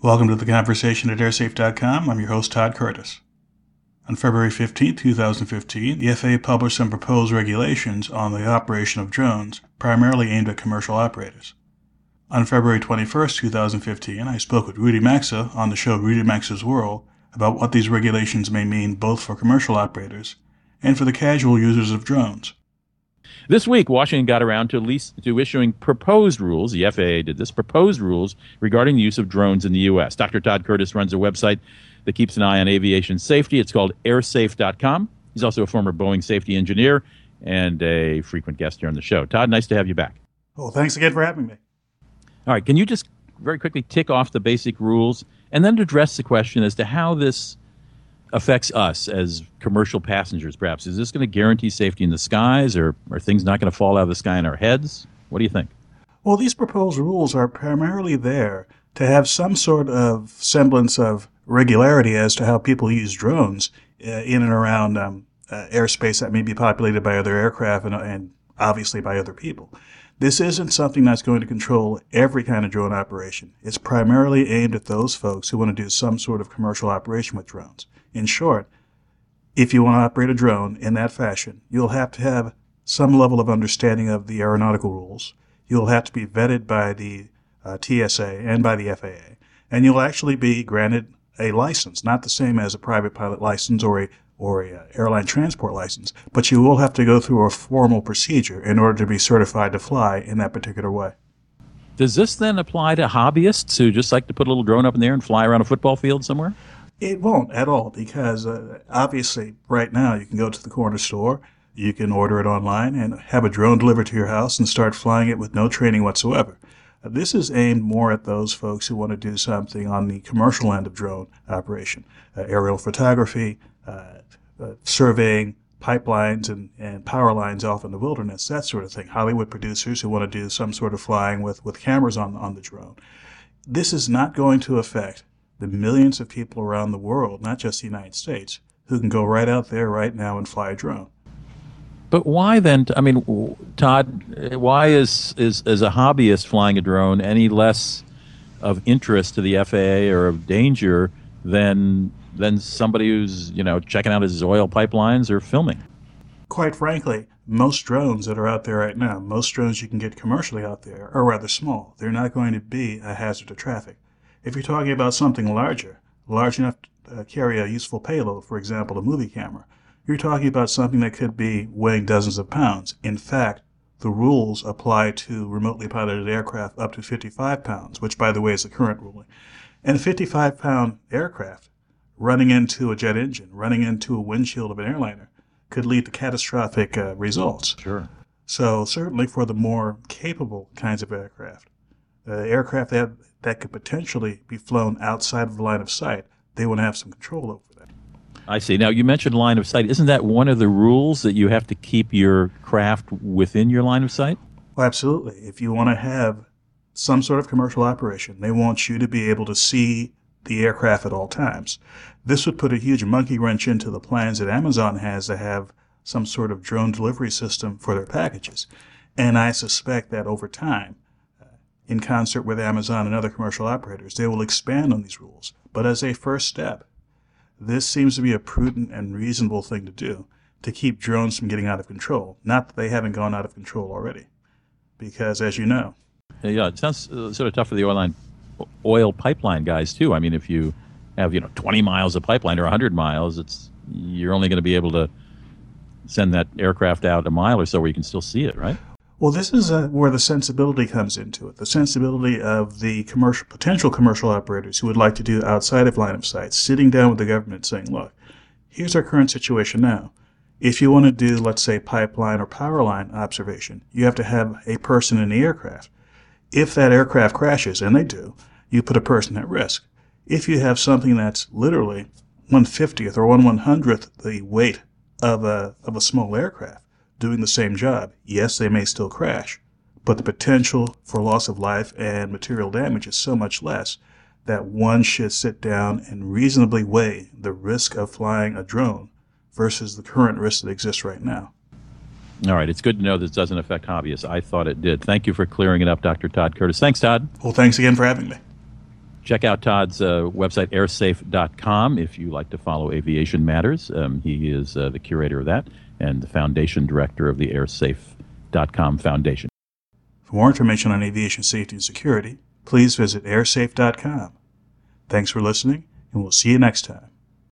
Welcome to the conversation at airsafe.com. I'm your host, Todd Curtis. On February 15, 2015, the FAA published some proposed regulations on the operation of drones, primarily aimed at commercial operators. On February 21, 2015, I spoke with Rudy Maxa on the show Rudy Maxa's World about what these regulations may mean both for commercial operators and for the casual users of drones. This week, Washington got around to, least, to issuing proposed rules. The FAA did this proposed rules regarding the use of drones in the U.S. Dr. Todd Curtis runs a website that keeps an eye on aviation safety. It's called airsafe.com. He's also a former Boeing safety engineer and a frequent guest here on the show. Todd, nice to have you back. Well, thanks again for having me. All right, can you just very quickly tick off the basic rules and then address the question as to how this affects us as commercial passengers, perhaps? Is this going to guarantee safety in the skies, or are things not going to fall out of the sky in our heads? What do you think? Well, these proposed rules are primarily there to have some sort of semblance of regularity as to how people use drones uh, in and around um, uh, airspace that may be populated by other aircraft and, and obviously by other people. This isn't something that's going to control every kind of drone operation. It's primarily aimed at those folks who want to do some sort of commercial operation with drones. In short, if you want to operate a drone in that fashion, you'll have to have some level of understanding of the aeronautical rules. You'll have to be vetted by the uh, TSA and by the FAA, and you'll actually be granted a license, not the same as a private pilot license or a or a uh, airline transport license, but you will have to go through a formal procedure in order to be certified to fly in that particular way. Does this then apply to hobbyists who just like to put a little drone up in there and fly around a football field somewhere? It won't at all because uh, obviously right now you can go to the corner store, you can order it online and have a drone delivered to your house and start flying it with no training whatsoever. This is aimed more at those folks who want to do something on the commercial end of drone operation, uh, aerial photography, Uh, uh, surveying pipelines and, and power lines off in the wilderness, that sort of thing. Hollywood producers who want to do some sort of flying with, with cameras on, on the drone. This is not going to affect the millions of people around the world, not just the United States, who can go right out there right now and fly a drone. But why then? I mean, Todd, why is is as a hobbyist flying a drone any less of interest to the FAA or of danger than than somebody who's you know checking out his oil pipelines or filming? Quite frankly, most drones that are out there right now, most drones you can get commercially out there, are rather small. They're not going to be a hazard to traffic. If you're talking about something larger, large enough to uh, carry a useful payload, for example, a movie camera, you're talking about something that could be weighing dozens of pounds. In fact, the rules apply to remotely piloted aircraft up to 55 pounds, which, by the way, is the current ruling. And a 55 pound aircraft running into a jet engine, running into a windshield of an airliner, could lead to catastrophic uh, results. Sure. So, certainly for the more capable kinds of aircraft, uh, aircraft that that could potentially be flown outside of the line of sight, they want to have some control over that. I see. Now, you mentioned line of sight. Isn't that one of the rules that you have to keep your craft within your line of sight? Well, absolutely. If you want to have some sort of commercial operation, they want you to be able to see the aircraft at all times. This would put a huge monkey wrench into the plans that Amazon has to have some sort of drone delivery system for their packages. And I suspect that over time, in concert with Amazon and other commercial operators. They will expand on these rules. But as a first step, this seems to be a prudent and reasonable thing to do to keep drones from getting out of control. Not that they haven't gone out of control already. Because as you know, yeah, it sounds uh, sort of tough for the oil line, oil pipeline guys too. I mean, if you have you know 20 miles of pipeline or 100 miles, it's you're only going to be able to send that aircraft out a mile or so where you can still see it, right? Well, this is uh, where the sensibility comes into it. The sensibility of the commercial, potential commercial operators who would like to do outside of line of sight, sitting down with the government saying, look, here's our current situation now. If you want to do, let's say, pipeline or power line observation, you have to have a person in the aircraft. If that aircraft crashes, and they do, you put a person at risk. If you have something that's literally 150th or 1 100th the weight of a, of a small aircraft, doing the same job. Yes, they may still crash, but the potential for loss of life and material damage is so much less that one should sit down and reasonably weigh the risk of flying a drone versus the current risk that exists right now. All right, it's good to know this doesn't affect hobbyists. I thought it did. Thank you for clearing it up, Dr. Todd Curtis. Thanks, Todd. Well, thanks again for having me. Check out Todd's uh, website, airsafe.com, if you like to follow aviation matters. Um, he is uh, the curator of that and the foundation director of the airsafe.com foundation. For more information on aviation safety and security, please visit airsafe.com. Thanks for listening, and we'll see you next time.